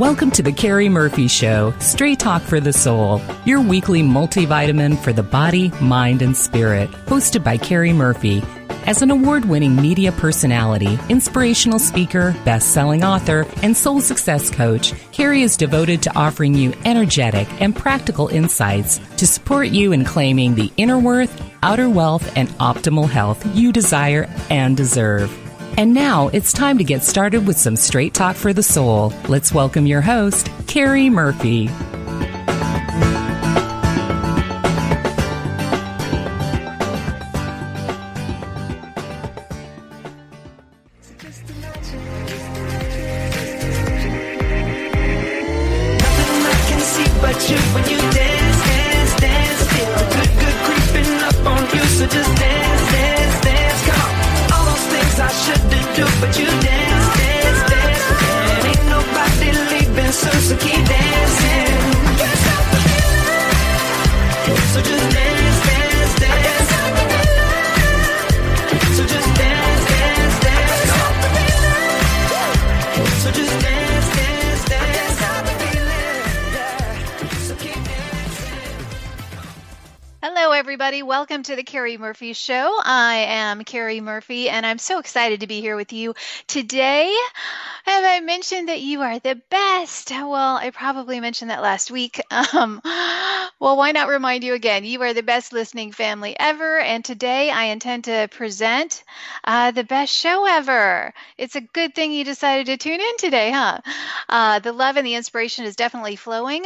Welcome to the Cari Murphy Show, Straight Talk for the Soul, your weekly multivitamin for the body, mind, and spirit, hosted by Cari Murphy. As an award winning media personality, inspirational speaker, best selling author, and soul success coach, Cari is devoted to offering you energetic and practical insights to support you in claiming the inner worth, outer wealth, and optimal health you desire and deserve. And now it's time to get started with some straight talk for the soul. Let's welcome your host, Cari Murphy. Welcome to the Cari Murphy Show. I am Cari Murphy, and I'm so excited to be here with you today. Have I mentioned that you are the best? Well, I probably mentioned that last week. Um, well, why not remind you again? You are the best listening family ever, and today I intend to present uh, the best show ever. It's a good thing you decided to tune in today, huh? Uh, the love and the inspiration is definitely flowing.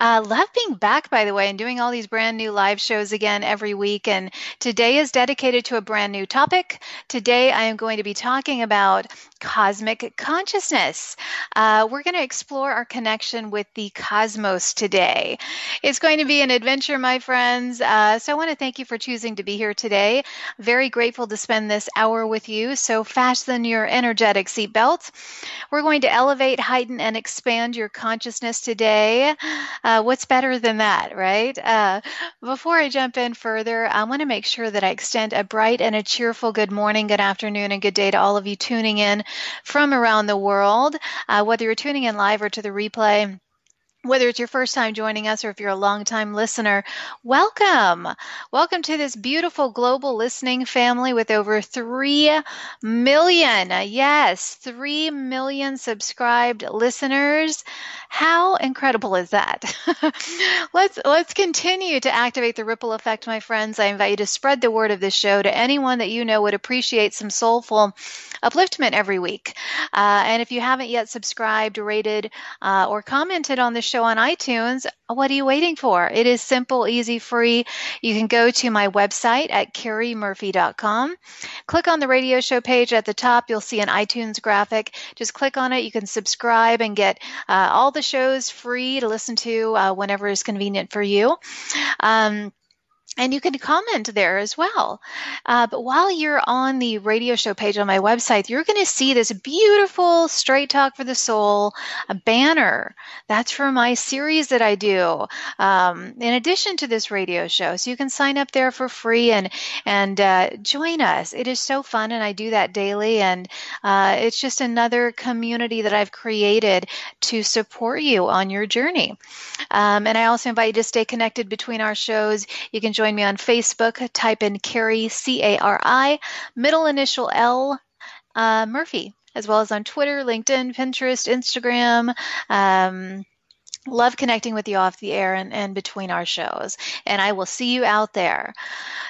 Uh, love being back, by the way, and doing all these brand new live shows again every week. And today is dedicated to a brand new topic. Today I am going to be talking about cosmic consciousness. Uh, we're going to explore our connection with the cosmos today. It's going to be an adventure, my friends. Uh, so I want to thank you for choosing to be here today. Very grateful to spend this hour with you. So fasten your energetic seatbelt. We're going to elevate, heighten, and expand your consciousness today. Uh, what's better than that, right? Uh, before I jump in further, I want to make sure that I extend a bright and a cheerful good morning, good afternoon, and good day to all of you tuning in from around the world, uh, whether you're tuning in live or to the replay whether it's your first time joining us or if you're a long-time listener, welcome. Welcome to this beautiful global listening family with over 3 million, yes, 3 million subscribed listeners. How incredible is that? let's let's continue to activate the ripple effect, my friends. I invite you to spread the word of this show to anyone that you know would appreciate some soulful upliftment every week. Uh, and if you haven't yet subscribed, rated, uh, or commented on the show on iTunes, what are you waiting for? It is simple, easy, free. You can go to my website at carimurphy.com. Click on the radio show page at the top. You'll see an iTunes graphic. Just click on it. You can subscribe and get uh, all the shows free to listen to uh, whenever is convenient for you. Um, and you can comment there as well. Uh, but while you're on the radio show page on my website, you're going to see this beautiful Straight Talk for the Soul banner. That's for my series that I do. Um, in addition to this radio show, so you can sign up there for free and and uh, join us. It is so fun, and I do that daily. And uh, it's just another community that I've created to support you on your journey. Um, and I also invite you to stay connected between our shows. You can join me on Facebook. Type in Cari, C A R I, middle initial L, uh, Murphy, as well as on Twitter, LinkedIn, Pinterest, Instagram. Um, love connecting with you off the air and, and between our shows. And I will see you out there.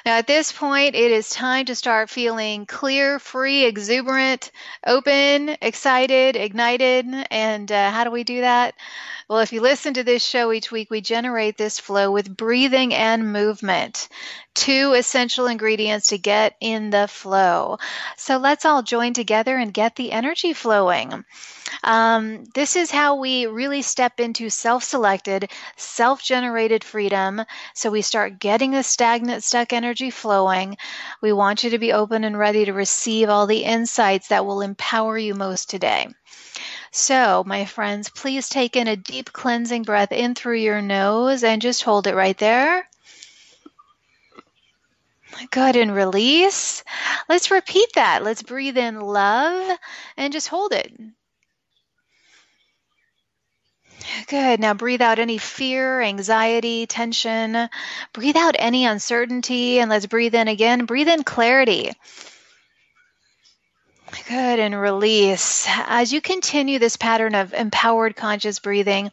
Now, at this point, it is time to start feeling clear, free, exuberant, open, excited, ignited. And uh, how do we do that? Well, if you listen to this show each week, we generate this flow with breathing and movement, two essential ingredients to get in the flow. So let's all join together and get the energy flowing. Um, this is how we really step into self selected, self generated freedom. So we start getting the stagnant, stuck energy flowing. We want you to be open and ready to receive all the insights that will empower you most today. So, my friends, please take in a deep cleansing breath in through your nose and just hold it right there. Good, and release. Let's repeat that. Let's breathe in love and just hold it. Good. Now breathe out any fear, anxiety, tension. Breathe out any uncertainty, and let's breathe in again. Breathe in clarity. Good, and release. As you continue this pattern of empowered conscious breathing,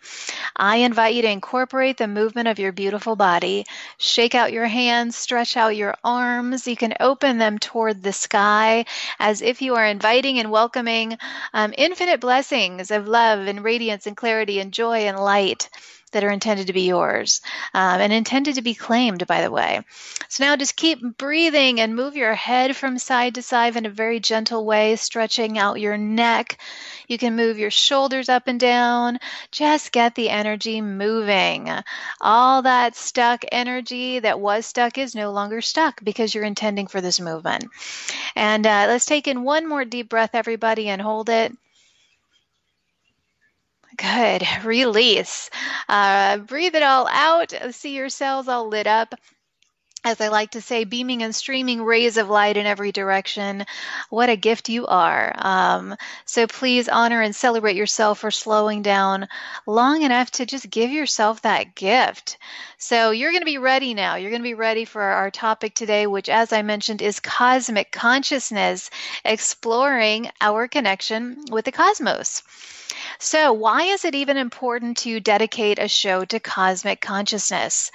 I invite you to incorporate the movement of your beautiful body. Shake out your hands, stretch out your arms. You can open them toward the sky as if you are inviting and welcoming um, infinite blessings of love and radiance and clarity and joy and light that are intended to be yours um, and intended to be claimed, by the way. So now just keep breathing and move your head from side to side in a very gentle way, stretching out your neck. You can move your shoulders up and down. Just get the energy moving. All that stuck energy that was stuck is no longer stuck because you're intending for this movement. And uh, let's take in one more deep breath, everybody, and hold it. Good. Release. Uh, breathe it all out. See your cells all lit up as I like to say, beaming and streaming rays of light in every direction. What a gift you are. Um, so please honor and celebrate yourself for slowing down long enough to just give yourself that gift. So you're going to be ready now. You're going to be ready for our topic today, which, as I mentioned, is cosmic consciousness, exploring our connection with the cosmos. So, why is it even important to dedicate a show to cosmic consciousness?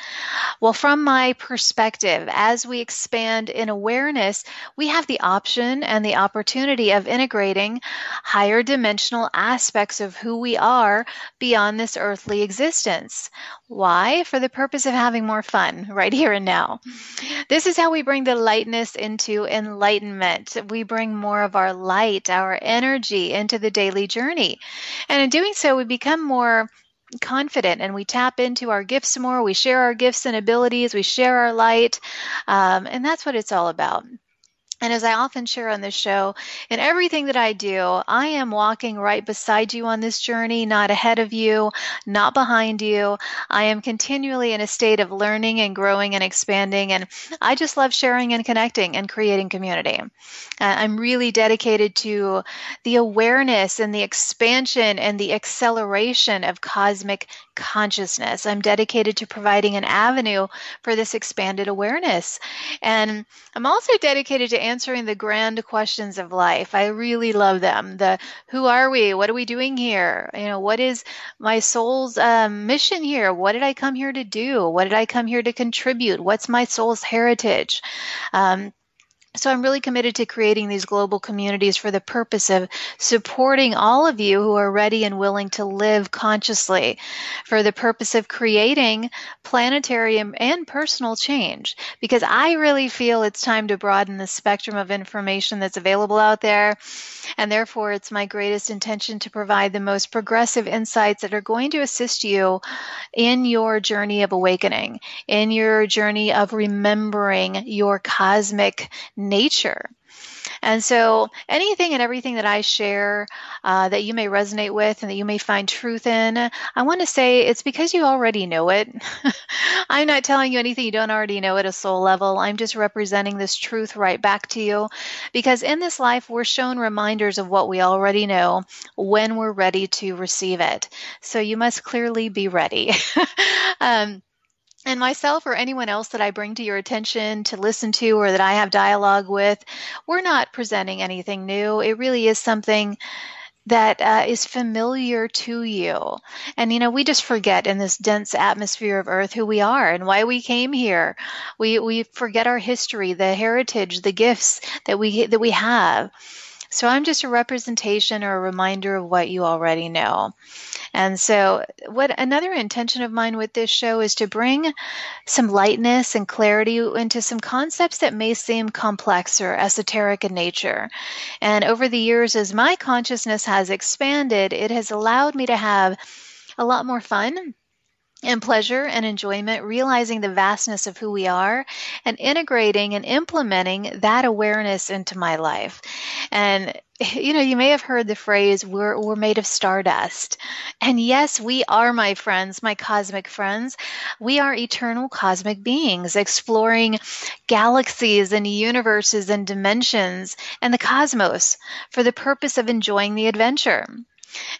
Well, from my perspective, as we expand in awareness, we have the option and the opportunity of integrating higher dimensional aspects of who we are beyond this earthly existence. Why? For the purpose of having more fun right here and now. This is how we bring the lightness into enlightenment. We bring more of our light, our energy into the daily journey. And in doing so, we become more confident and we tap into our gifts more. We share our gifts and abilities, we share our light. Um, and that's what it's all about. And as I often share on this show, in everything that I do, I am walking right beside you on this journey, not ahead of you, not behind you. I am continually in a state of learning and growing and expanding. And I just love sharing and connecting and creating community. Uh, I'm really dedicated to the awareness and the expansion and the acceleration of cosmic consciousness. I'm dedicated to providing an avenue for this expanded awareness. And I'm also dedicated to answering the grand questions of life. I really love them. The who are we? What are we doing here? You know, what is my soul's um, mission here? What did I come here to do? What did I come here to contribute? What's my soul's heritage? Um, so I'm really committed to creating these global communities for the purpose of supporting all of you who are ready and willing to live consciously, for the purpose of creating planetary and personal change. Because I really feel it's time to broaden the spectrum of information that's available out there. And therefore, it's my greatest intention to provide the most progressive insights that are going to assist you in your journey of awakening, in your journey of remembering your cosmic nature. And so, anything and everything that I share uh, that you may resonate with and that you may find truth in, I want to say it's because you already know it. I'm not telling you anything you don't already know at a soul level. I'm just representing this truth right back to you. Because in this life, we're shown reminders of what we already know when we're ready to receive it. So, you must clearly be ready. um, and myself or anyone else that I bring to your attention to listen to or that I have dialogue with, we're not presenting anything new. It really is something that uh, is familiar to you. And, you know, we just forget in this dense atmosphere of Earth who we are and why we came here. We, we forget our history, the heritage, the gifts that we, that we have. So I'm just a representation or a reminder of what you already know. And so, what another intention of mine with this show is to bring some lightness and clarity into some concepts that may seem complex or esoteric in nature. And over the years, as my consciousness has expanded, it has allowed me to have a lot more fun and pleasure and enjoyment, realizing the vastness of who we are and integrating and implementing that awareness into my life. And you know, you may have heard the phrase, we're, we're made of stardust. And yes, we are, my friends, my cosmic friends. We are eternal cosmic beings exploring galaxies and universes and dimensions and the cosmos for the purpose of enjoying the adventure.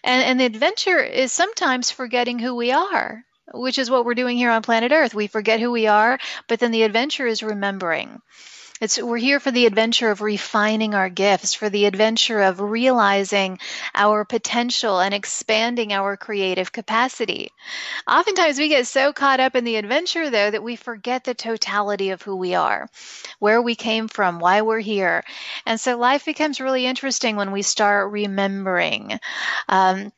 And, and the adventure is sometimes forgetting who we are which is what we're doing here on planet Earth. We forget who we are, but then the adventure is remembering. It's, we're here for the adventure of refining our gifts, for the adventure of realizing our potential and expanding our creative capacity. Oftentimes, we get so caught up in the adventure, though, that we forget the totality of who we are, where we came from, why we're here. And so life becomes really interesting when we start remembering. Um,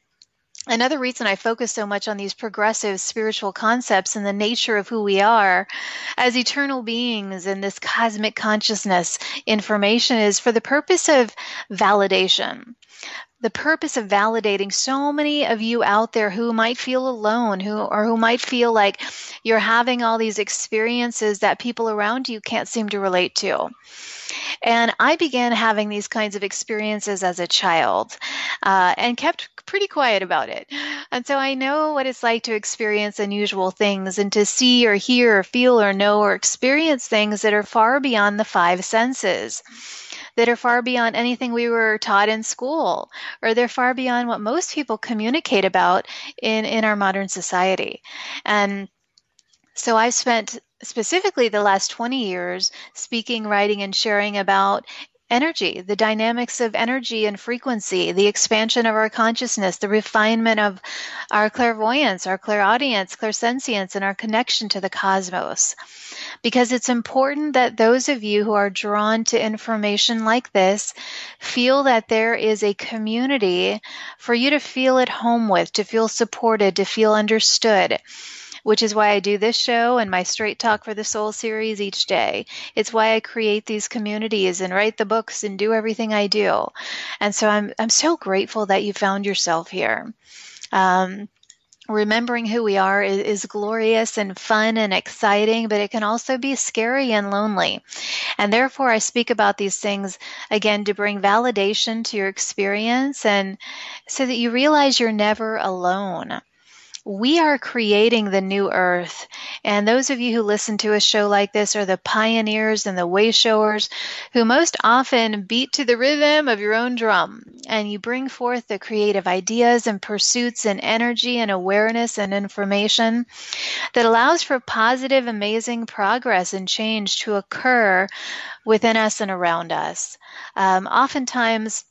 Another reason I focus so much on these progressive spiritual concepts and the nature of who we are as eternal beings in this cosmic consciousness information is for the purpose of validation. The purpose of validating so many of you out there who might feel alone, who or who might feel like you're having all these experiences that people around you can't seem to relate to. And I began having these kinds of experiences as a child uh, and kept pretty quiet about it. And so I know what it's like to experience unusual things and to see or hear or feel or know or experience things that are far beyond the five senses that are far beyond anything we were taught in school, or they're far beyond what most people communicate about in, in our modern society. And so I've spent specifically the last 20 years speaking, writing, and sharing about energy, the dynamics of energy and frequency, the expansion of our consciousness, the refinement of our clairvoyance, our clairaudience, clairsentience, and our connection to the cosmos. Because it's important that those of you who are drawn to information like this feel that there is a community for you to feel at home with, to feel supported, to feel understood which is why I do this show and my Straight Talk for the Soul series each day. It's why I create these communities and write the books and do everything I do. And so I'm, I'm so grateful that you found yourself here. Um, remembering who we are is, is, glorious and fun and exciting, but it can also be scary and lonely. And therefore, I speak about these things again to bring validation to your experience and so that you realize you're never alone we are creating the new earth. And those of you who listen to a show like this are the pioneers and the way showers who most often beat to the rhythm of your own drum. And you bring forth the creative ideas and pursuits and energy and awareness and information that allows for positive, amazing progress and change to occur within us and around us. Um, oftentimes,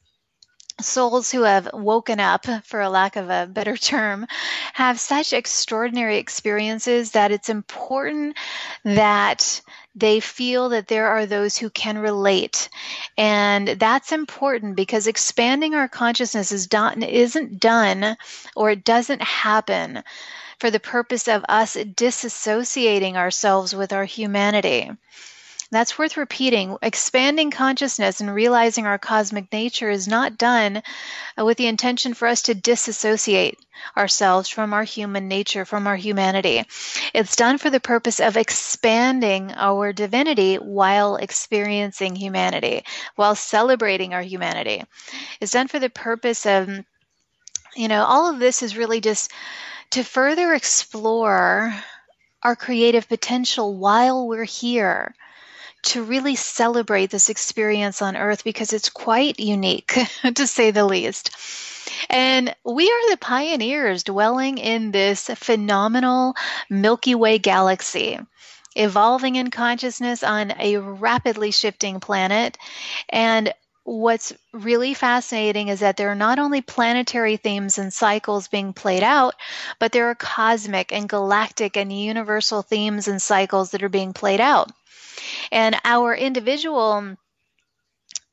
souls who have woken up, for a lack of a better term, have such extraordinary experiences that it's important that they feel that there are those who can relate. And that's important because expanding our consciousness is done, isn't done or it doesn't happen for the purpose of us disassociating ourselves with our humanity. That's worth repeating. Expanding consciousness and realizing our cosmic nature is not done uh, with the intention for us to disassociate ourselves from our human nature, from our humanity. It's done for the purpose of expanding our divinity while experiencing humanity, while celebrating our humanity. It's done for the purpose of, you know, all of this is really just to further explore our creative potential while we're here to really celebrate this experience on Earth because it's quite unique, to say the least. And we are the pioneers dwelling in this phenomenal Milky Way galaxy, evolving in consciousness on a rapidly shifting planet. And what's really fascinating is that there are not only planetary themes and cycles being played out, but there are cosmic and galactic and universal themes and cycles that are being played out. And our individual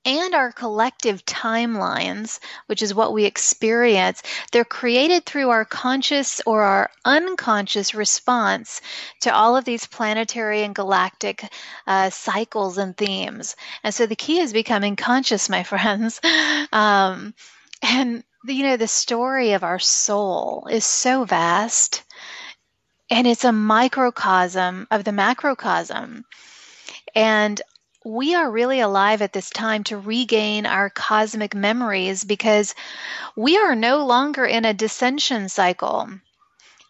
and our collective timelines, which is what we experience, they're created through our conscious or our unconscious response to all of these planetary and galactic uh, cycles and themes. And so the key is becoming conscious, my friends. Um, and you know, the story of our soul is so vast and it's a microcosm of the macrocosm. And we are really alive at this time to regain our cosmic memories because we are no longer in a dissension cycle.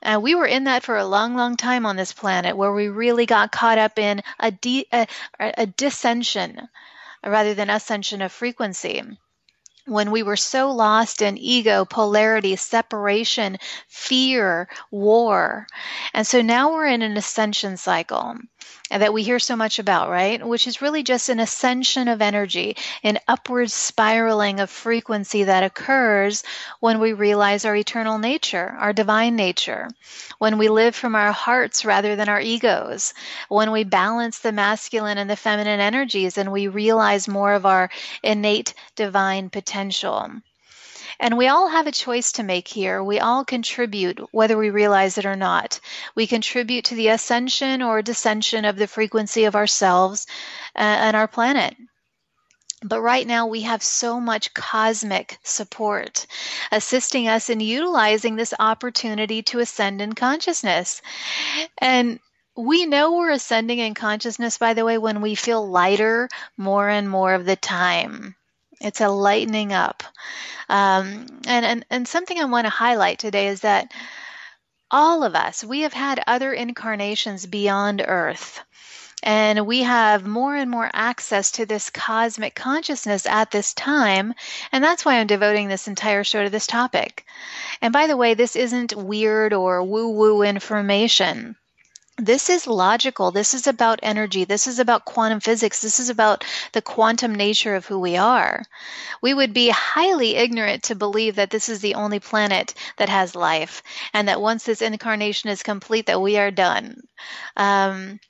Uh, we were in that for a long, long time on this planet where we really got caught up in a, de- a, a dissension rather than ascension of frequency when we were so lost in ego, polarity, separation, fear, war. And so now we're in an ascension cycle that we hear so much about, right? Which is really just an ascension of energy, an upward spiraling of frequency that occurs when we realize our eternal nature, our divine nature, when we live from our hearts rather than our egos, when we balance the masculine and the feminine energies and we realize more of our innate divine potential. And we all have a choice to make here. We all contribute, whether we realize it or not. We contribute to the ascension or descension of the frequency of ourselves uh, and our planet. But right now, we have so much cosmic support assisting us in utilizing this opportunity to ascend in consciousness. And we know we're ascending in consciousness, by the way, when we feel lighter more and more of the time. It's a lightening up. Um, and, and, and something I want to highlight today is that all of us, we have had other incarnations beyond Earth. And we have more and more access to this cosmic consciousness at this time. And that's why I'm devoting this entire show to this topic. And by the way, this isn't weird or woo woo information this is logical. This is about energy. This is about quantum physics. This is about the quantum nature of who we are. We would be highly ignorant to believe that this is the only planet that has life and that once this incarnation is complete, that we are done. Um,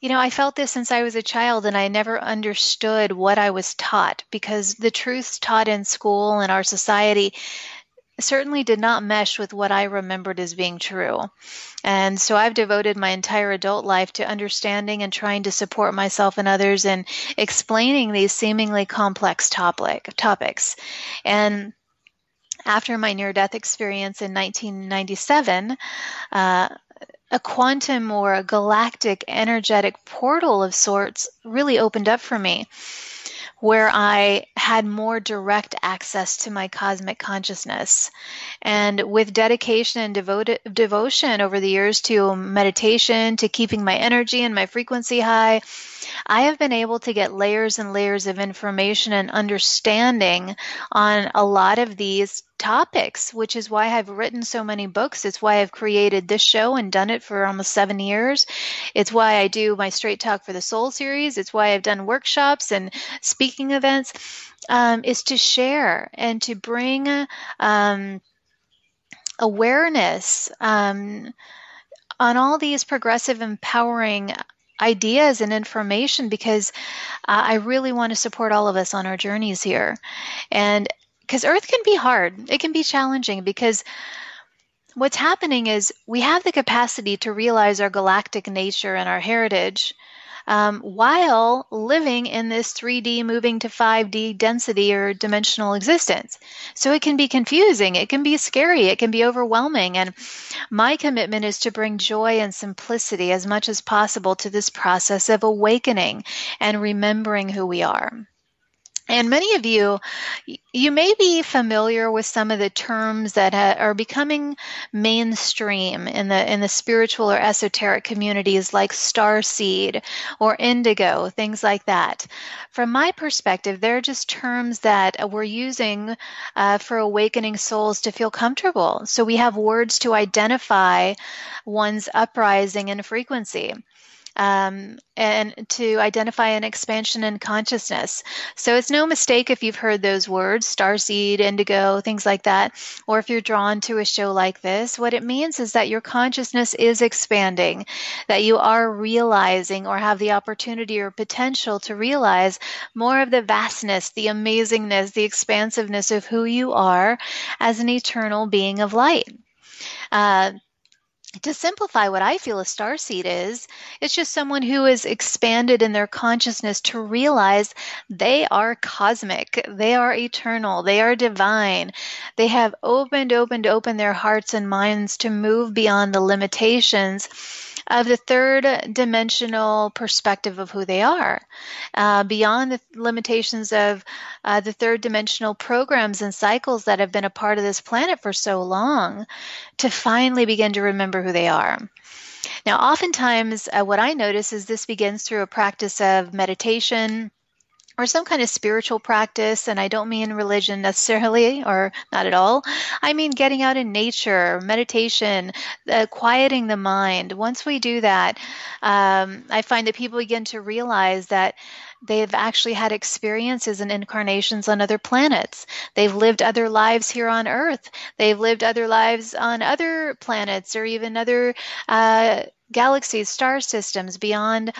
you know, I felt this since I was a child and I never understood what I was taught because the truths taught in school and our society certainly did not mesh with what I remembered as being true. And so I've devoted my entire adult life to understanding and trying to support myself and others in explaining these seemingly complex topic, topics. And after my near death experience in 1997, uh, a quantum or a galactic energetic portal of sorts really opened up for me where I had more direct access to my cosmic consciousness. And with dedication and devoted, devotion over the years to meditation, to keeping my energy and my frequency high, I have been able to get layers and layers of information and understanding on a lot of these topics, which is why I've written so many books. It's why I've created this show and done it for almost seven years. It's why I do my Straight Talk for the Soul series. It's why I've done workshops and speaking events. Um, is to share and to bring um, awareness um, on all these progressive, empowering ideas and information because uh, I really want to support all of us on our journeys here. And because Earth can be hard, it can be challenging because what's happening is we have the capacity to realize our galactic nature and our heritage. Um, while living in this 3D moving to 5D density or dimensional existence. So it can be confusing, it can be scary, it can be overwhelming. And my commitment is to bring joy and simplicity as much as possible to this process of awakening and remembering who we are. And many of you, you may be familiar with some of the terms that are becoming mainstream in the in the spiritual or esoteric communities, like star seed or indigo, things like that. From my perspective, they're just terms that we're using uh, for awakening souls to feel comfortable. So we have words to identify one's uprising and frequency. Um, and to identify an expansion in consciousness. So it's no mistake if you've heard those words, starseed, indigo, things like that, or if you're drawn to a show like this. What it means is that your consciousness is expanding, that you are realizing or have the opportunity or potential to realize more of the vastness, the amazingness, the expansiveness of who you are as an eternal being of light. Uh, to simplify what I feel a star seed is, it's just someone who is expanded in their consciousness to realize they are cosmic, they are eternal, they are divine. They have opened, opened, opened their hearts and minds to move beyond the limitations of the third dimensional perspective of who they are, uh, beyond the limitations of uh, the third dimensional programs and cycles that have been a part of this planet for so long, to finally begin to remember who they are. Now, oftentimes, uh, what I notice is this begins through a practice of meditation or some kind of spiritual practice, and I don't mean religion necessarily, or not at all. I mean getting out in nature, meditation, uh, quieting the mind. Once we do that, um, I find that people begin to realize that they've actually had experiences and incarnations on other planets. They've lived other lives here on Earth. They've lived other lives on other planets or even other uh, galaxies, star systems beyond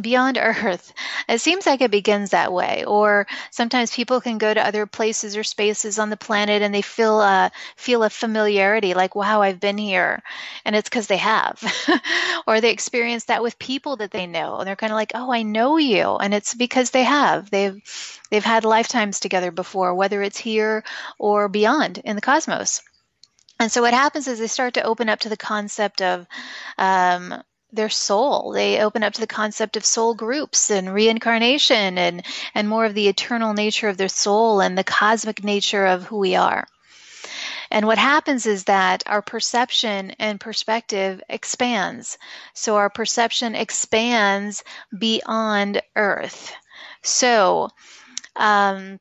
beyond Earth. It seems like it begins that way. Or sometimes people can go to other places or spaces on the planet and they feel a feel a familiarity, like "Wow, I've been here," and it's because they have. or they experience that with people that they know, and they're kind of like, "Oh, I know you," and it's because they have. They've they've had lifetimes together before, whether it's here or beyond in the cosmos. And so what happens is they start to open up to the concept of um, their soul. They open up to the concept of soul groups and reincarnation and, and more of the eternal nature of their soul and the cosmic nature of who we are. And what happens is that our perception and perspective expands. So our perception expands beyond Earth. So, um,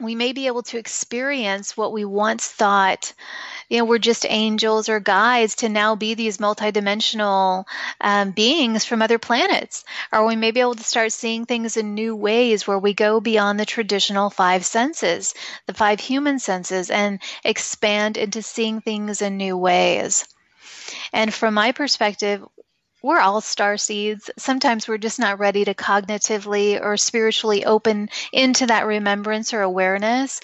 we may be able to experience what we once thought you know we're just angels or guides to now be these multidimensional um, beings from other planets. Or we may be able to start seeing things in new ways where we go beyond the traditional five senses the five human senses and expand into seeing things in new ways. And from my perspective we're all star seeds. Sometimes we're just not ready to cognitively or spiritually open into that remembrance or awareness.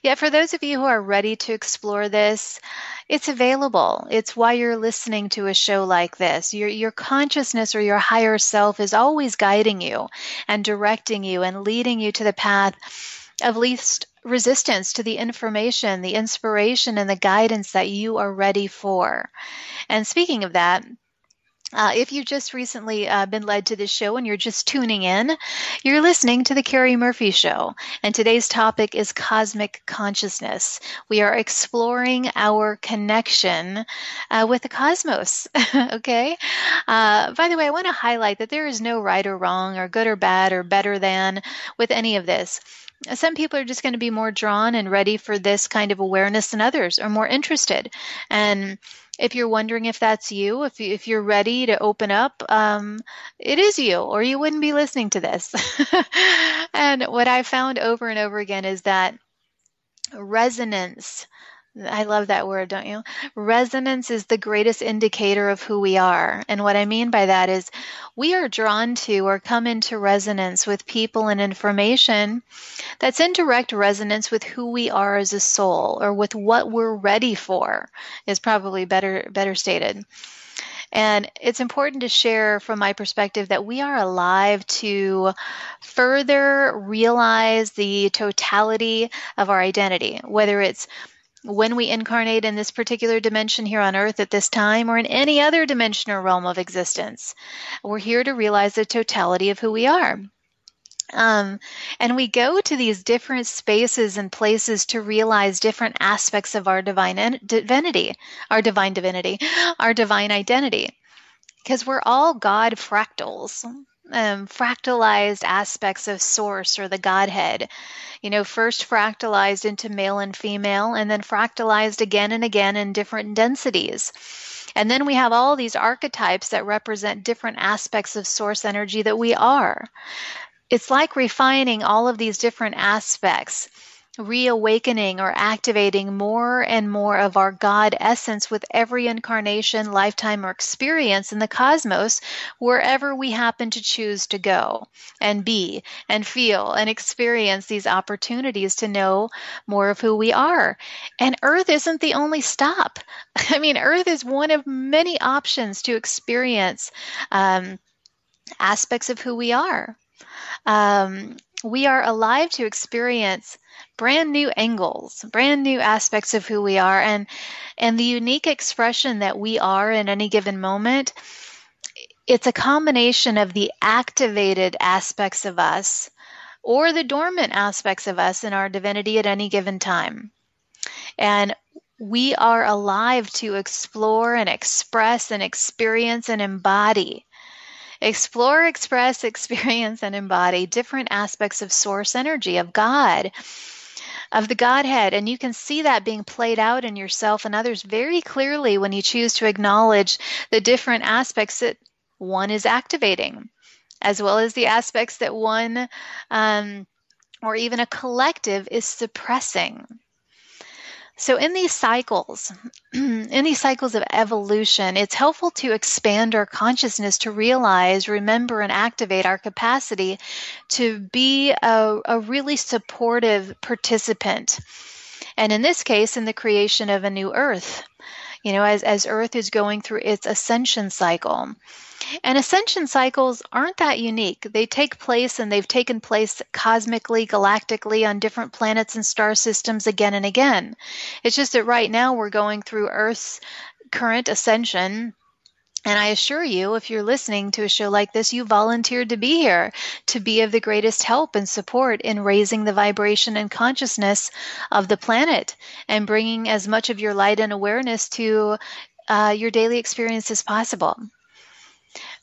Yet, for those of you who are ready to explore this, it's available. It's why you're listening to a show like this. Your, your consciousness or your higher self is always guiding you and directing you and leading you to the path of least resistance to the information, the inspiration, and the guidance that you are ready for. And speaking of that, uh, if you've just recently uh, been led to this show and you're just tuning in, you're listening to The Cari Murphy Show. And today's topic is cosmic consciousness. We are exploring our connection uh, with the cosmos. okay? Uh, by the way, I want to highlight that there is no right or wrong or good or bad or better than with any of this some people are just going to be more drawn and ready for this kind of awareness than others are more interested and if you're wondering if that's you, if, you, if you're ready to open up, um, it is you, or you wouldn't be listening to this. and what I found over and over again is that resonance I love that word, don't you? Resonance is the greatest indicator of who we are. And what I mean by that is we are drawn to or come into resonance with people and information that's in direct resonance with who we are as a soul or with what we're ready for is probably better better stated. And it's important to share from my perspective that we are alive to further realize the totality of our identity, whether it's when we incarnate in this particular dimension here on earth at this time or in any other dimension or realm of existence. We're here to realize the totality of who we are. Um, and we go to these different spaces and places to realize different aspects of our divine divinity, our divine divinity, our divine identity. Because we're all God fractals. Um, fractalized aspects of Source or the Godhead. You know, first fractalized into male and female, and then fractalized again and again in different densities. And then we have all these archetypes that represent different aspects of source energy that we are. It's like refining all of these different aspects reawakening or activating more and more of our God essence with every incarnation, lifetime, or experience in the cosmos, wherever we happen to choose to go and be and feel and experience these opportunities to know more of who we are. And Earth isn't the only stop. I mean, Earth is one of many options to experience um, aspects of who we are. Um, we are alive to experience brand new angles, brand new aspects of who we are and and the unique expression that we are in any given moment. It's a combination of the activated aspects of us or the dormant aspects of us in our divinity at any given time. And we are alive to explore and express and experience and embody Explore, express, experience, and embody different aspects of source energy, of God, of the Godhead. And you can see that being played out in yourself and others very clearly when you choose to acknowledge the different aspects that one is activating, as well as the aspects that one um, or even a collective is suppressing. So, in these cycles, in these cycles of evolution, it's helpful to expand our consciousness to realize, remember, and activate our capacity to be a, a really supportive participant. And in this case, in the creation of a new earth, you know, as, as Earth is going through its ascension cycle. And ascension cycles aren't that unique. They take place and they've taken place cosmically, galactically on different planets and star systems again and again. It's just that right now we're going through Earth's current ascension and I assure you, if you're listening to a show like this, you volunteered to be here to be of the greatest help and support in raising the vibration and consciousness of the planet and bringing as much of your light and awareness to uh, your daily experience as possible.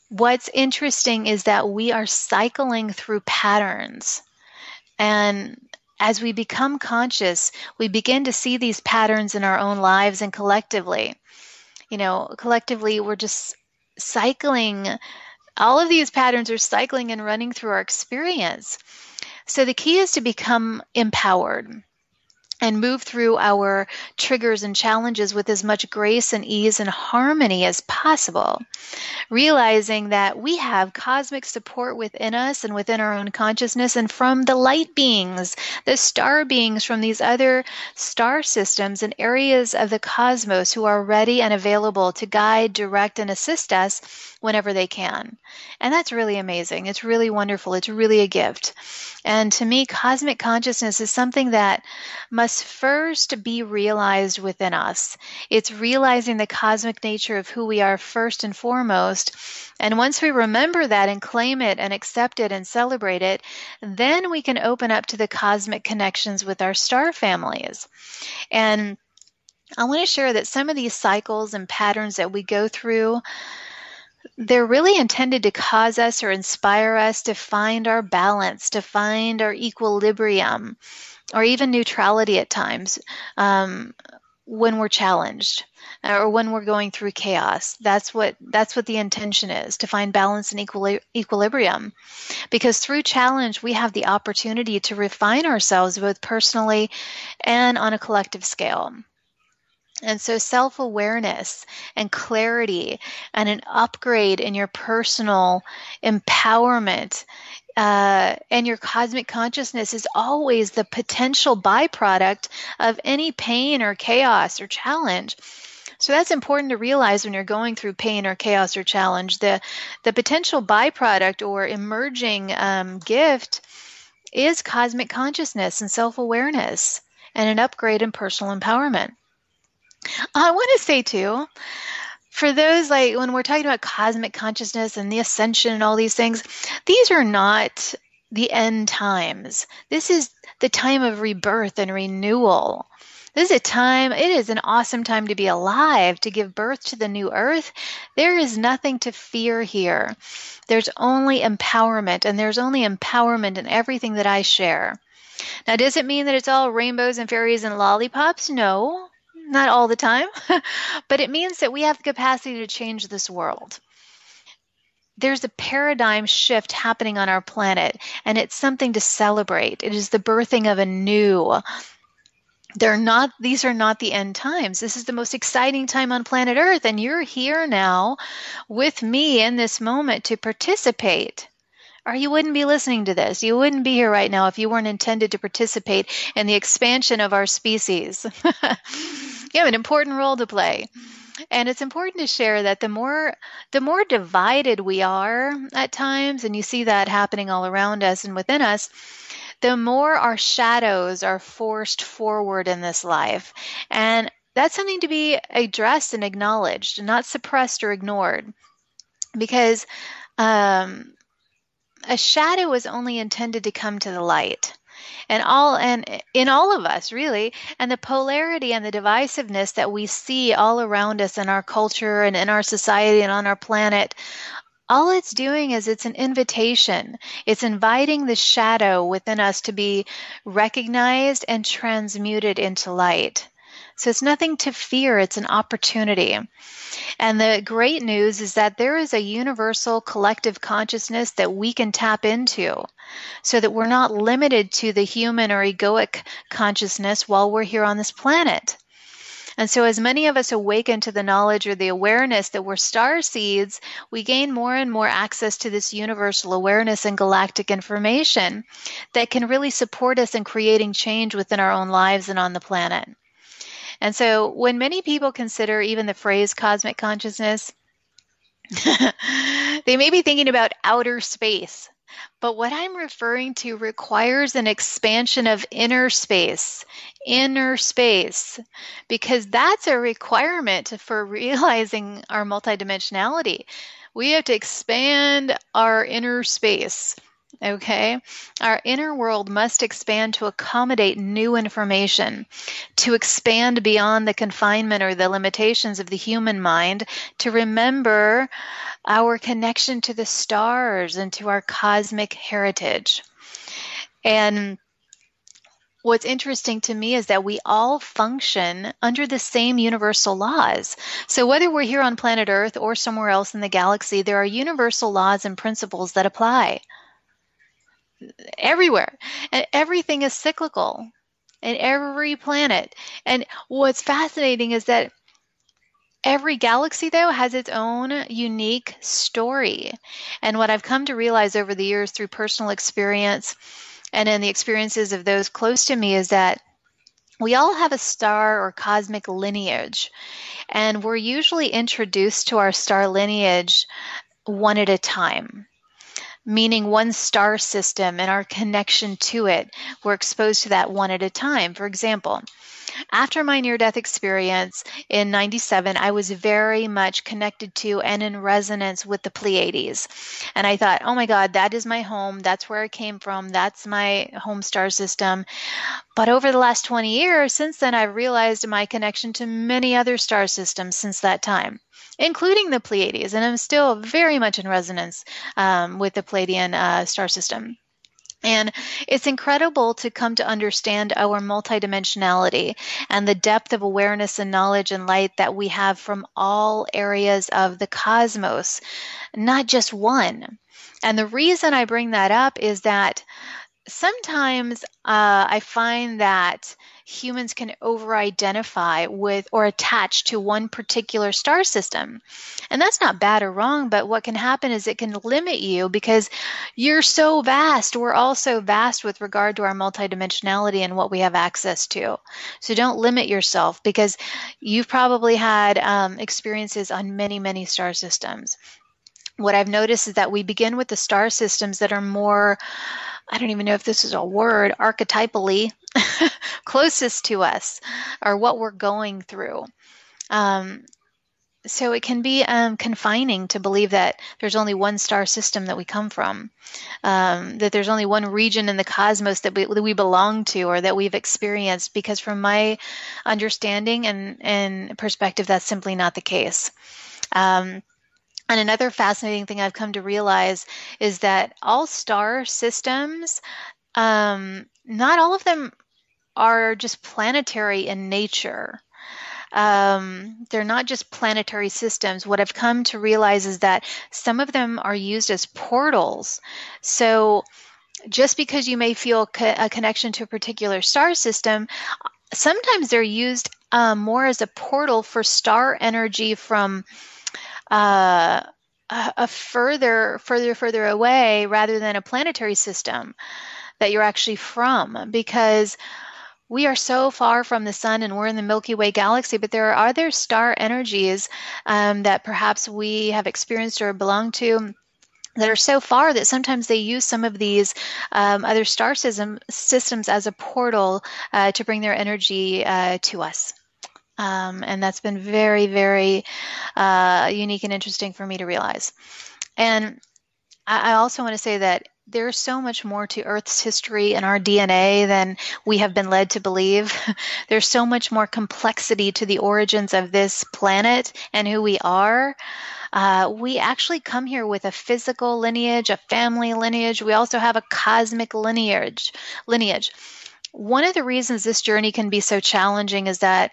What's interesting is that we are cycling through patterns. And as we become conscious, we begin to see these patterns in our own lives and collectively you know, collectively we're just cycling. All of these patterns are cycling and running through our experience. So the key is to become empowered and move through our triggers and challenges with as much grace and ease and harmony as possible, realizing that we have cosmic support within us and within our own consciousness and from the light beings, the star beings from these other star systems and areas of the cosmos who are ready and available to guide, direct, and assist us whenever they can. And that's really amazing. It's really wonderful. It's really a gift. And to me, cosmic consciousness is something that must first be realized within us. It's realizing the cosmic nature of who we are first and foremost. And once we remember that and claim it and accept it and celebrate it, then we can open up to the cosmic connections with our star families. And I want to share that some of these cycles and patterns that we go through they're really intended to cause us or inspire us to find our balance, to find our equilibrium, or even neutrality at times um, when we're challenged uh, or when we're going through chaos. That's what that's what the intention is to find balance and equili- equilibrium, because through challenge we have the opportunity to refine ourselves both personally and on a collective scale. And so, self awareness and clarity and an upgrade in your personal empowerment uh, and your cosmic consciousness is always the potential byproduct of any pain or chaos or challenge. So that's important to realize when you're going through pain or chaos or challenge. The the potential byproduct or emerging um, gift is cosmic consciousness and self awareness and an upgrade in personal empowerment. I want to say too, for those like when we're talking about cosmic consciousness and the ascension and all these things, these are not the end times. This is the time of rebirth and renewal. This is a time, it is an awesome time to be alive, to give birth to the new earth. There is nothing to fear here. There's only empowerment, and there's only empowerment in everything that I share. Now, does it mean that it's all rainbows and fairies and lollipops? No, not all the time. but it means that we have the capacity to change this world there's a paradigm shift happening on our planet, and it's something to celebrate. It is the birthing of a new. They're not, these are not the end times. This is the most exciting time on planet Earth, and you're here now with me in this moment to participate. Or you wouldn't be listening to this. You wouldn't be here right now if you weren't intended to participate in the expansion of our species. you have an important role to play. And it's important to share that the more the more divided we are at times and you see that happening all around us and within us the more our shadows are forced forward in this life. And that's something to be addressed and acknowledged not suppressed or ignored. Because um, a shadow is only intended to come to the light and all and in all of us really and the polarity and the divisiveness that we see all around us in our culture and in our society and on our planet all it's doing is it's an invitation. It's inviting the shadow within us to be recognized and transmuted into light. So it's nothing to fear, it's an opportunity. And the great news is that there is a universal collective consciousness that we can tap into so that we're not limited to the human or egoic consciousness while we're here on this planet. And so, as many of us awaken to the knowledge or the awareness that we're star seeds, we gain more and more access to this universal awareness and galactic information that can really support us in creating change within our own lives and on the planet. And so when many people consider even the phrase cosmic consciousness, they may be thinking about outer space. But what I'm referring to requires an expansion of inner space, inner space, because that's a requirement for realizing our multidimensionality. We have to expand our inner space. Okay. Our inner world must expand to accommodate new information, to expand beyond the confinement or the limitations of the human mind, to remember our connection to the stars and to our cosmic heritage. And what's interesting to me is that we all function under the same universal laws. So, whether we're here on planet Earth or somewhere else in the galaxy, there are universal laws and principles that apply everywhere. And everything is cyclical in every planet. And what's fascinating is that every galaxy, though, has its own unique story. And what I've come to realize over the years through personal experience and in the experiences of those close to me is that we all have a star or cosmic lineage, and we're usually introduced to our star lineage one at a time meaning one star system and our connection to it. We're exposed to that one at a time. For example, after my near death experience in 97, I was very much connected to and in resonance with the Pleiades. And I thought, oh my God, that is my home. That's where I came from. That's my home star system. But over the last 20 years, since then, I've realized my connection to many other star systems since that time including the Pleiades, and I'm still very much in resonance um, with the Pleiadian uh, star system. And it's incredible to come to understand our multidimensionality and the depth of awareness and knowledge and light that we have from all areas of the cosmos, not just one. And the reason I bring that up is that sometimes uh, I find that humans can over identify with or attach to one particular star system. And that's not bad or wrong, but what can happen is it can limit you because you're so vast. We're all so vast with regard to our multidimensionality and what we have access to. So don't limit yourself because you've probably had um, experiences on many, many star systems. What I've noticed is that we begin with the star systems that are more I don't even know if this is a word, archetypally closest to us or what we're going through. Um, so it can be um, confining to believe that there's only one star system that we come from, um, that there's only one region in the cosmos that we, that we belong to or that we've experienced. Because from my understanding and, and perspective, that's simply not the case. Um, and another fascinating thing I've come to realize is that all star systems, um, not all of them are just planetary in nature um, they're not just planetary systems. What I've come to realize is that some of them are used as portals. So just because you may feel co- a connection to a particular star system, sometimes they're used um, more as a portal for star energy from uh, a, further, further, further away rather than a planetary system that you're actually from. Because we are so far from the sun and we're in the Milky Way galaxy, but there are other star energies um, that perhaps we have experienced or belong to that are so far that sometimes they use some of these um, other star system, systems as a portal uh, to bring their energy uh, to us. Um, and that's been very, very uh, unique and interesting for me to realize. And I also want to say that there's so much more to Earth's history and our DNA than we have been led to believe. there's so much more complexity to the origins of this planet and who we are. Uh, we actually come here with a physical lineage, a family lineage. We also have a cosmic lineage. Lineage. One of the reasons this journey can be so challenging is that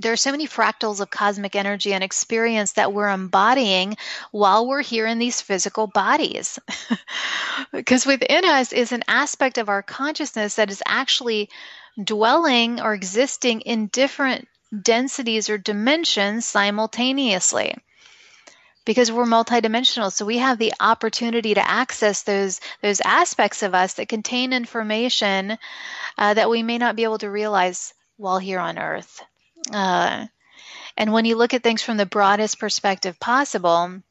there are so many fractals of cosmic energy and experience that we're embodying while we're here in these physical bodies. because within us is an aspect of our consciousness that is actually dwelling or existing in different densities or dimensions simultaneously because we're multidimensional so we have the opportunity to access those those aspects of us that contain information uh, that we may not be able to realize while here on earth uh, and when you look at things from the broadest perspective possible,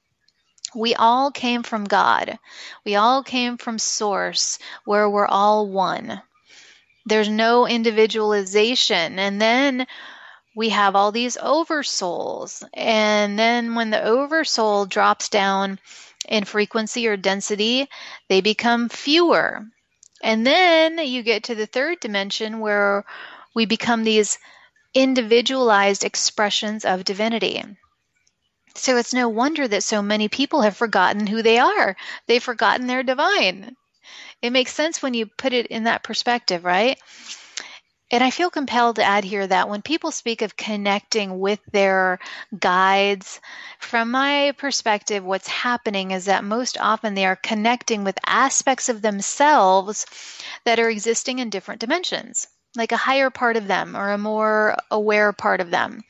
we all came from God. We all came from Source, where we're all one. There's no individualization. And then we have all these oversouls. And then when the oversoul drops down in frequency or density, they become fewer. And then you get to the third dimension where we become these individualized expressions of divinity. So it's no wonder that so many people have forgotten who they are. They've forgotten they're divine. It makes sense when you put it in that perspective, right? And I feel compelled to add here that when people speak of connecting with their guides, from my perspective, what's happening is that most often they are connecting with aspects of themselves that are existing in different dimensions like a higher part of them or a more aware part of them.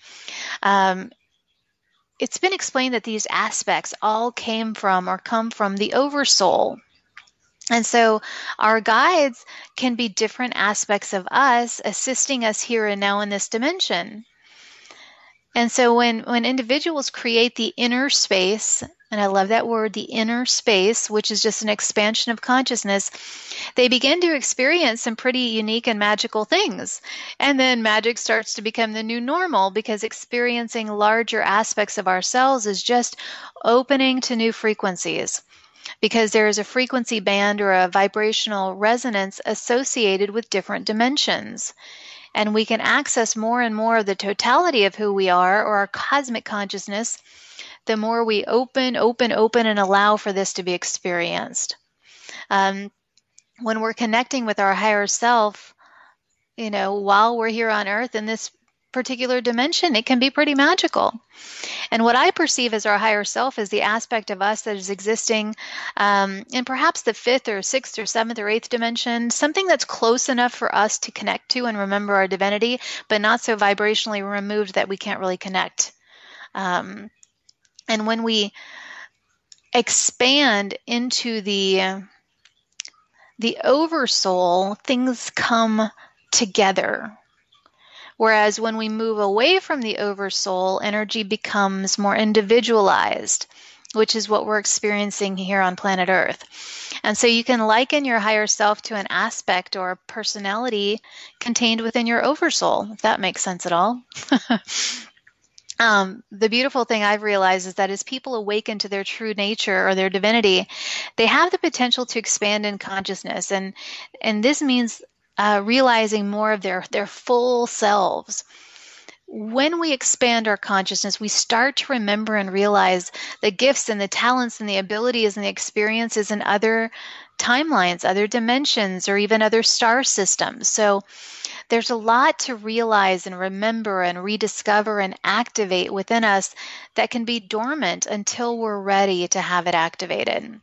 Um, it's been explained that these aspects all came from or come from the oversoul. And so our guides can be different aspects of us assisting us here and now in this dimension. And so when, when individuals create the inner space and I love that word, the inner space, which is just an expansion of consciousness, they begin to experience some pretty unique and magical things. And then magic starts to become the new normal because experiencing larger aspects of ourselves is just opening to new frequencies. Because there is a frequency band or a vibrational resonance associated with different dimensions and we can access more and more of the totality of who we are or our cosmic consciousness the more we open, open, open, and allow for this to be experienced. Um, when we're connecting with our higher self, you know, while we're here on earth in this particular dimension, it can be pretty magical. And what I perceive as our higher self is the aspect of us that is existing um, in perhaps the fifth or sixth or seventh or eighth dimension, something that's close enough for us to connect to and remember our divinity, but not so vibrationally removed that we can't really connect. Um, and when we expand into the the oversoul, things come together. Whereas when we move away from the oversoul, energy becomes more individualized, which is what we're experiencing here on planet Earth. And so you can liken your higher self to an aspect or a personality contained within your oversoul, if that makes sense at all. um, the beautiful thing I've realized is that as people awaken to their true nature or their divinity, they have the potential to expand in consciousness, and and this means uh, realizing more of their their full selves. When we expand our consciousness, we start to remember and realize the gifts and the talents and the abilities and the experiences and other timelines, other dimensions, or even other star systems. So there's a lot to realize and remember and rediscover and activate within us that can be dormant until we're ready to have it activated.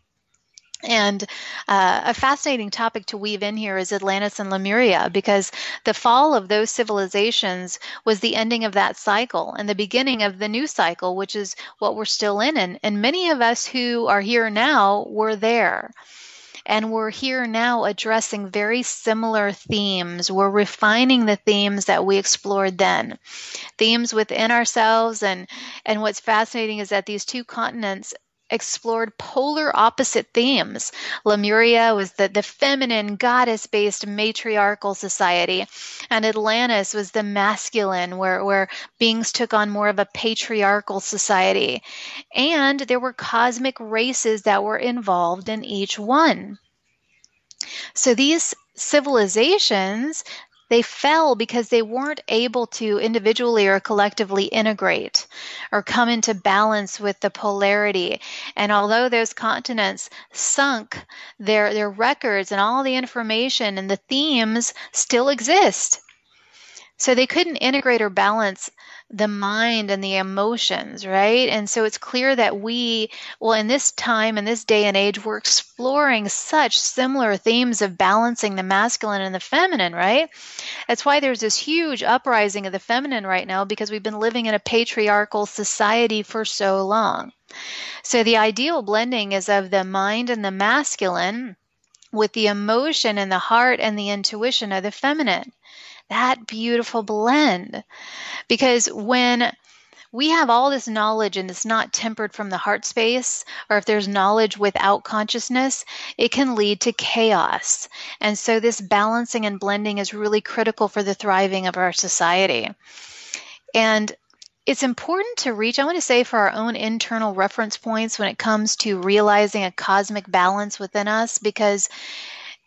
And uh, a fascinating topic to weave in here is Atlantis and Lemuria, because the fall of those civilizations was the ending of that cycle and the beginning of the new cycle, which is what we're still in. And, and many of us who are here now were there. And we're here now addressing very similar themes. We're refining the themes that we explored then. Themes within ourselves and and what's fascinating is that these two continents explored polar opposite themes. Lemuria was the, the feminine, goddess based matriarchal society, and Atlantis was the masculine, where, where beings took on more of a patriarchal society. And there were cosmic races that were involved in each one. So these civilizations they fell because they weren't able to individually or collectively integrate or come into balance with the polarity. And although those continents sunk, their, their records and all the information and the themes still exist. So they couldn't integrate or balance the mind and the emotions, right? And so it's clear that we, well, in this time, in this day and age, we're exploring such similar themes of balancing the masculine and the feminine, right? That's why there's this huge uprising of the feminine right now because we've been living in a patriarchal society for so long. So the ideal blending is of the mind and the masculine with the emotion and the heart and the intuition of the feminine that beautiful blend. Because when we have all this knowledge and it's not tempered from the heart space, or if there's knowledge without consciousness, it can lead to chaos. And so, this balancing and blending is really critical for the thriving of our society. And it's important to reach, I want to say, for our own internal reference points when it comes to realizing a cosmic balance within us, because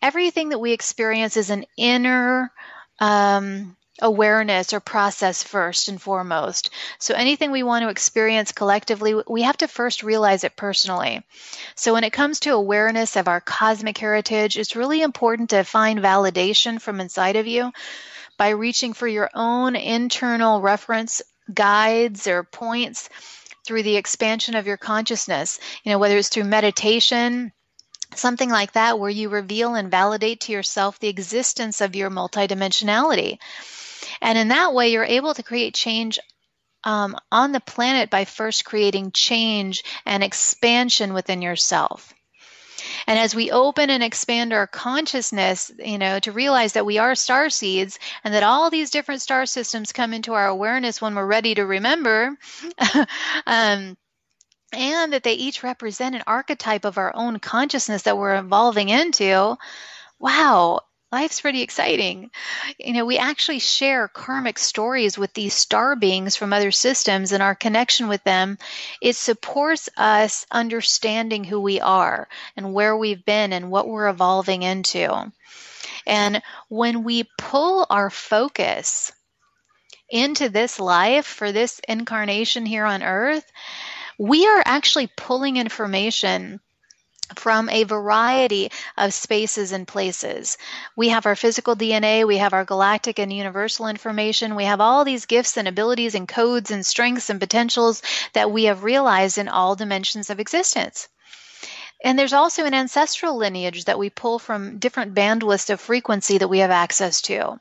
everything that we experience is an inner um, awareness or process first and foremost. So anything we want to experience collectively, we have to first realize it personally. So when it comes to awareness of our cosmic heritage, it's really important to find validation from inside of you by reaching for your own internal reference guides or points through the expansion of your consciousness. You know, whether it's through meditation, something like that where you reveal and validate to yourself the existence of your multidimensionality. And in that way, you're able to create change um, on the planet by first creating change and expansion within yourself. And as we open and expand our consciousness, you know, to realize that we are star seeds and that all these different star systems come into our awareness when we're ready to remember, um, and that they each represent an archetype of our own consciousness that we're evolving into, wow, life's pretty exciting. You know, we actually share karmic stories with these star beings from other systems, and our connection with them it supports us understanding who we are and where we've been and what we're evolving into. And when we pull our focus into this life for this incarnation here on earth, we are actually pulling information from a variety of spaces and places. We have our physical DNA, we have our galactic and universal information, we have all these gifts and abilities and codes and strengths and potentials that we have realized in all dimensions of existence. And there's also an ancestral lineage that we pull from different bandwidths of frequency that we have access to.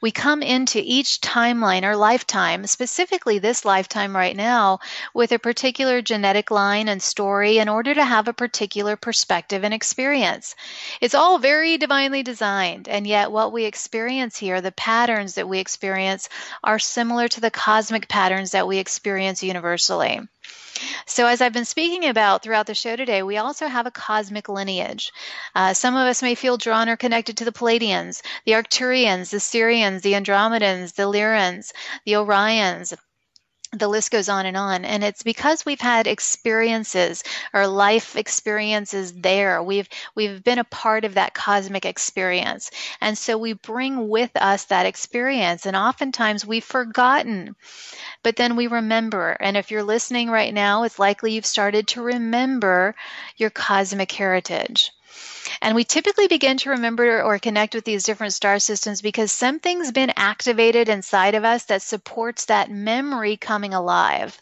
We come into each timeline or lifetime, specifically this lifetime right now, with a particular genetic line and story in order to have a particular perspective and experience. It's all very divinely designed, and yet what we experience here, the patterns that we experience, are similar to the cosmic patterns that we experience universally. So, as I've been speaking about throughout the show today, we also have a cosmic lineage. Uh, some of us may feel drawn or connected to the Pleiadians, the Arcturians, the Sirians, the Andromedans, the Lyrans, the Orions, the list goes on and on. And it's because we've had experiences or life experiences there. We've we've been a part of that cosmic experience. And so we bring with us that experience. And oftentimes we've forgotten but then we remember. And if you're listening right now it's likely you've started to remember your cosmic heritage and we typically begin to remember or connect with these different star systems because something's been activated inside of us that supports that memory coming alive.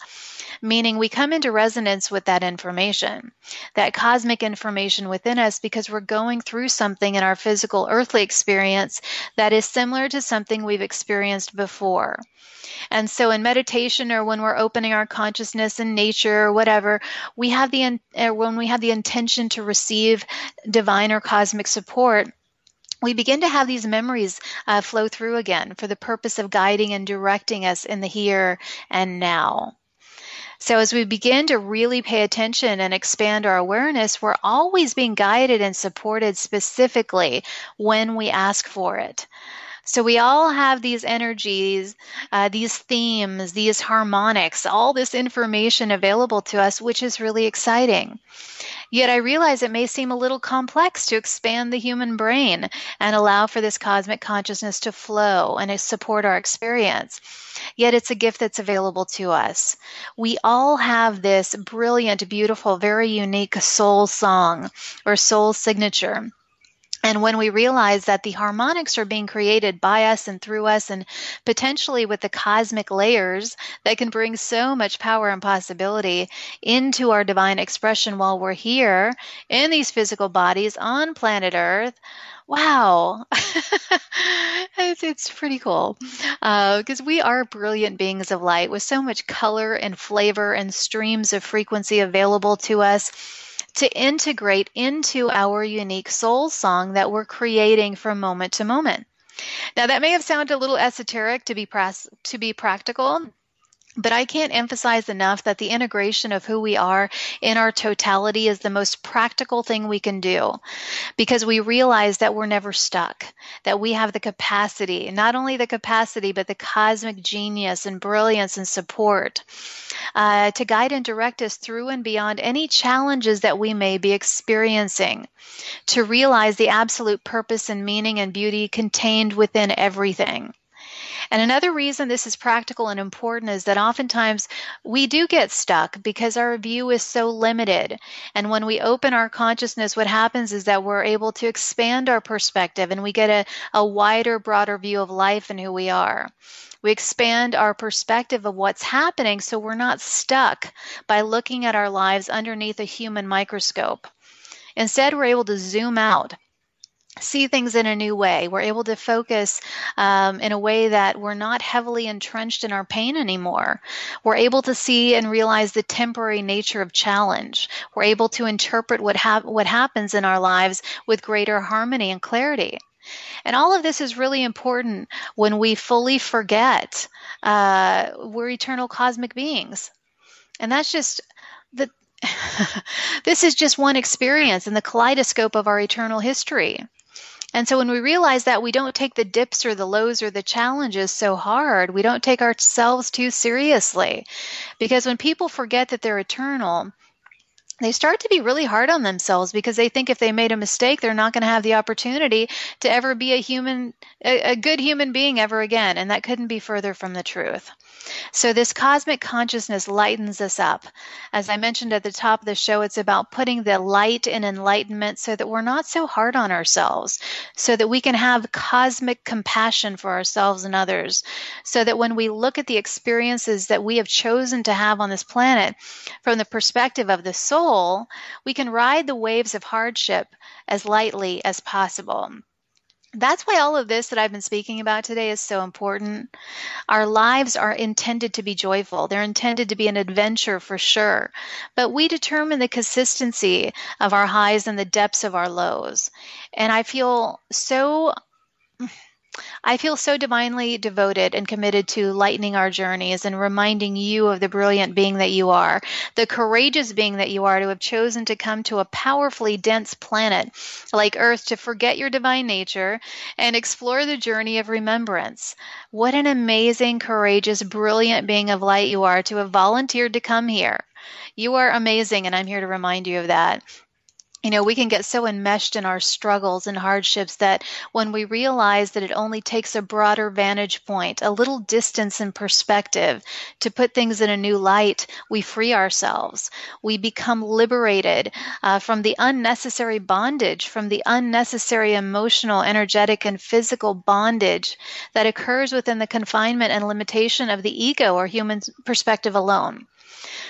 Meaning, we come into resonance with that information, that cosmic information within us, because we're going through something in our physical earthly experience that is similar to something we've experienced before. And so in meditation or when we're opening our consciousness in nature or whatever, we have the uh, when we have the intention to receive divine or cosmic support, we begin to have these memories uh, flow through again for the purpose of guiding and directing us in the here and now. So, as we begin to really pay attention and expand our awareness, we're always being guided and supported specifically when we ask for it. So we all have these energies, uh, these themes, these harmonics, all this information available to us, which is really exciting. Yet I realize it may seem a little complex to expand the human brain and allow for this cosmic consciousness to flow and support our experience. Yet it's a gift that's available to us. We all have this brilliant, beautiful, very unique soul song or soul signature and when we realize that the harmonics are being created by us and through us, and potentially with the cosmic layers that can bring so much power and possibility into our divine expression while we're here in these physical bodies on planet Earth, wow, it's, pretty cool. Because uh, we are brilliant beings of light with so much color and flavor and streams of frequency available to us to integrate into our unique soul song that we're creating from moment to moment. Now, that may have sounded a little esoteric to be, pras- to be practical, but I can't emphasize enough that the integration of who we are in our totality is the most practical thing we can do because we realize that we're never stuck, that we have the capacity, not only the capacity, but the cosmic genius and brilliance and support uh, to guide and direct us through and beyond any challenges that we may be experiencing, to realize the absolute purpose and meaning and beauty contained within everything. And another reason this is practical and important is that oftentimes we do get stuck because our view is so limited. And when we open our consciousness, what happens is that we're able to expand our perspective and we get a, a wider, broader view of life and who we are. We expand our perspective of what's happening so we're not stuck by looking at our lives underneath a human microscope. Instead, we're able to zoom out see things in a new way. We're able to focus um, in a way that we're not heavily entrenched in our pain anymore. We're able to see and realize the temporary nature of challenge. We're able to interpret what, hap- what happens in our lives with greater harmony and clarity. And all of this is really important when we fully forget uh, we're eternal cosmic beings. And that's just the. this is just one experience in the kaleidoscope of our eternal history. And so when we realize that we don't take the dips or the lows or the challenges so hard, we don't take ourselves too seriously. Because when people forget that they're eternal, they start to be really hard on themselves because they think if they made a mistake, they're not going to have the opportunity to ever be a human, a, a good human being ever again. And that couldn't be further from the truth. So, this cosmic consciousness lightens us up. As I mentioned at the top of the show, it's about putting the light in enlightenment so that we're not so hard on ourselves, so that we can have cosmic compassion for ourselves and others, so that when we look at the experiences that we have chosen to have on this planet from the perspective of the soul, we can ride the waves of hardship as lightly as possible that's why all of this that I've been speaking about today is so important. Our lives are intended to be joyful. They're intended to be an adventure for sure. But we determine the consistency of our highs and the depths of our lows. And I feel so I feel so divinely devoted and committed to lightening our journeys and reminding you of the brilliant being that you are, the courageous being that you are to have chosen to come to a powerfully dense planet like Earth to forget your divine nature and explore the journey of remembrance. What an amazing, courageous, brilliant being of light you are to have volunteered to come here. You are amazing, and I'm here to remind you of that you know, we can get so enmeshed in our struggles and hardships that when we realize that it only takes a broader vantage point, a little distance and perspective to put things in a new light, we free ourselves. We become liberated uh, from the unnecessary bondage, from the unnecessary emotional, energetic, and physical bondage that occurs within the confinement and limitation of the ego or human perspective alone.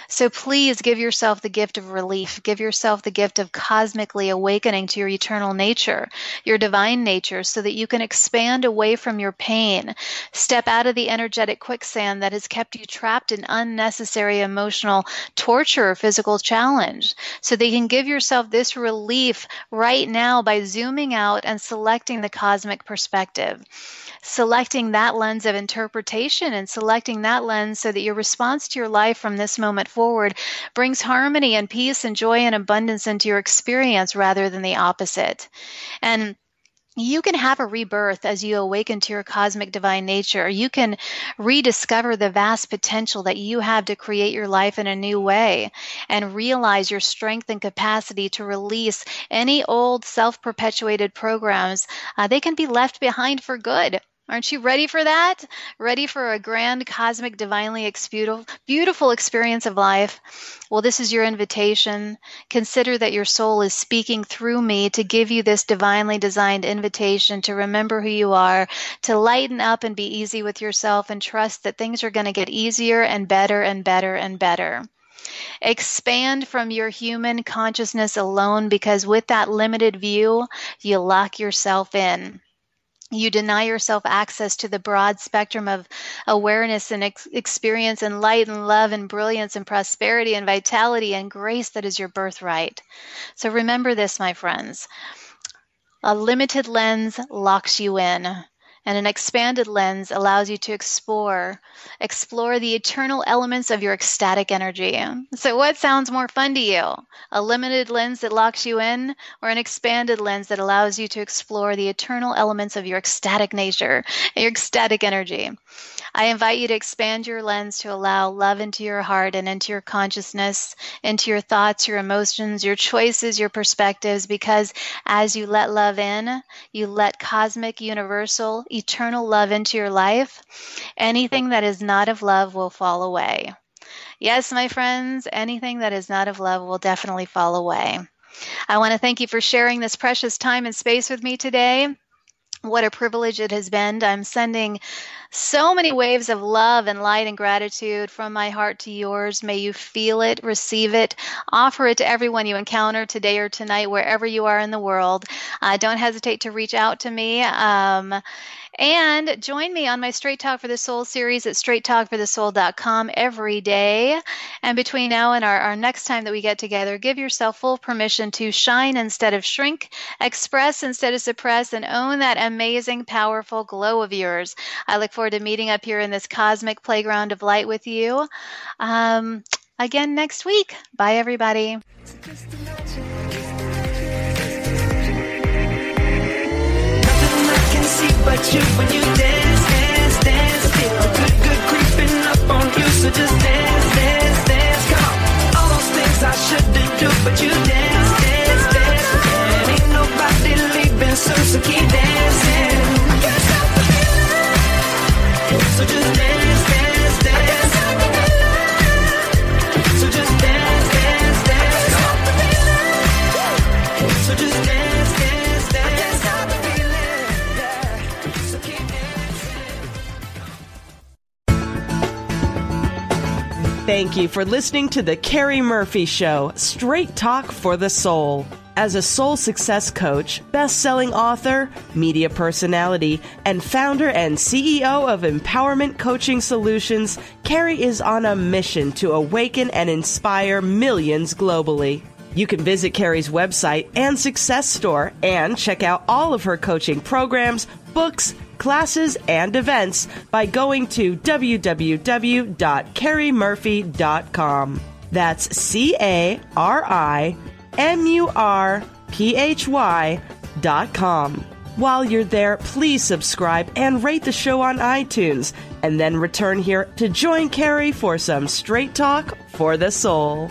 So please give yourself the gift of relief. Give yourself the gift of cosmically awakening to your eternal nature, your divine nature, so that you can expand away from your pain. Step out of the energetic quicksand that has kept you trapped in unnecessary emotional torture or physical challenge. So that you can give yourself this relief right now by zooming out and selecting the cosmic perspective selecting that lens of interpretation and selecting that lens so that your response to your life from this moment forward brings harmony and peace and joy and abundance into your experience rather than the opposite. And you can have a rebirth as you awaken to your cosmic divine nature. You can rediscover the vast potential that you have to create your life in a new way and realize your strength and capacity to release any old self perpetuated programs. Uh, they can be left behind for good. Aren't you ready for that? Ready for a grand, cosmic, divinely beautiful experience of life? Well, this is your invitation. Consider that your soul is speaking through me to give you this divinely designed invitation to remember who you are, to lighten up and be easy with yourself, and trust that things are going to get easier and better and better and better. Expand from your human consciousness alone because with that limited view, you lock yourself in you deny yourself access to the broad spectrum of awareness and ex- experience and light and love and brilliance and prosperity and vitality and grace that is your birthright. So remember this, my friends. A limited lens locks you in and an expanded lens allows you to explore explore the eternal elements of your ecstatic energy. So what sounds more fun to you? A limited lens that locks you in or an expanded lens that allows you to explore the eternal elements of your ecstatic nature your ecstatic energy? I invite you to expand your lens to allow love into your heart and into your consciousness, into your thoughts, your emotions, your choices, your perspectives, because as you let love in, you let cosmic, universal, eternal love into your life, anything that is not of love will fall away. Yes, my friends, anything that is not of love will definitely fall away. I want to thank you for sharing this precious time and space with me today. What a privilege it has been. I'm sending so many waves of love and light and gratitude from my heart to yours. May you feel it, receive it, offer it to everyone you encounter today or tonight, wherever you are in the world. Uh, don't hesitate to reach out to me. Um, and join me on my Straight Talk for the Soul series at straighttalkforthesoul.com every day. And between now and our, our next time that we get together, give yourself full permission to shine instead of shrink, express instead of suppress, and own that amazing, powerful glow of yours. I look forward to meeting up here in this cosmic playground of light with you um, again next week. Bye, everybody. but you when you dance, dance, dance. Feel good, good creeping up on you, so just dance, dance, dance. Come on, all those things I shouldn't do, but you dance, dance, dance. And ain't nobody leaving so keep dancing. Thank you for listening to The Cari Murphy Show, straight talk for the soul. As a soul success coach, best selling author, media personality, and founder and CEO of Empowerment Coaching Solutions, Cari is on a mission to awaken and inspire millions globally. You can visit Cari's website and success store and check out all of her coaching programs, books, classes, and events by going to www.carimurphy.com. That's C A R I M U R P H Y dot com. While you're there, please subscribe and rate the show on iTunes, and then return here to join Cari for some straight talk for the soul.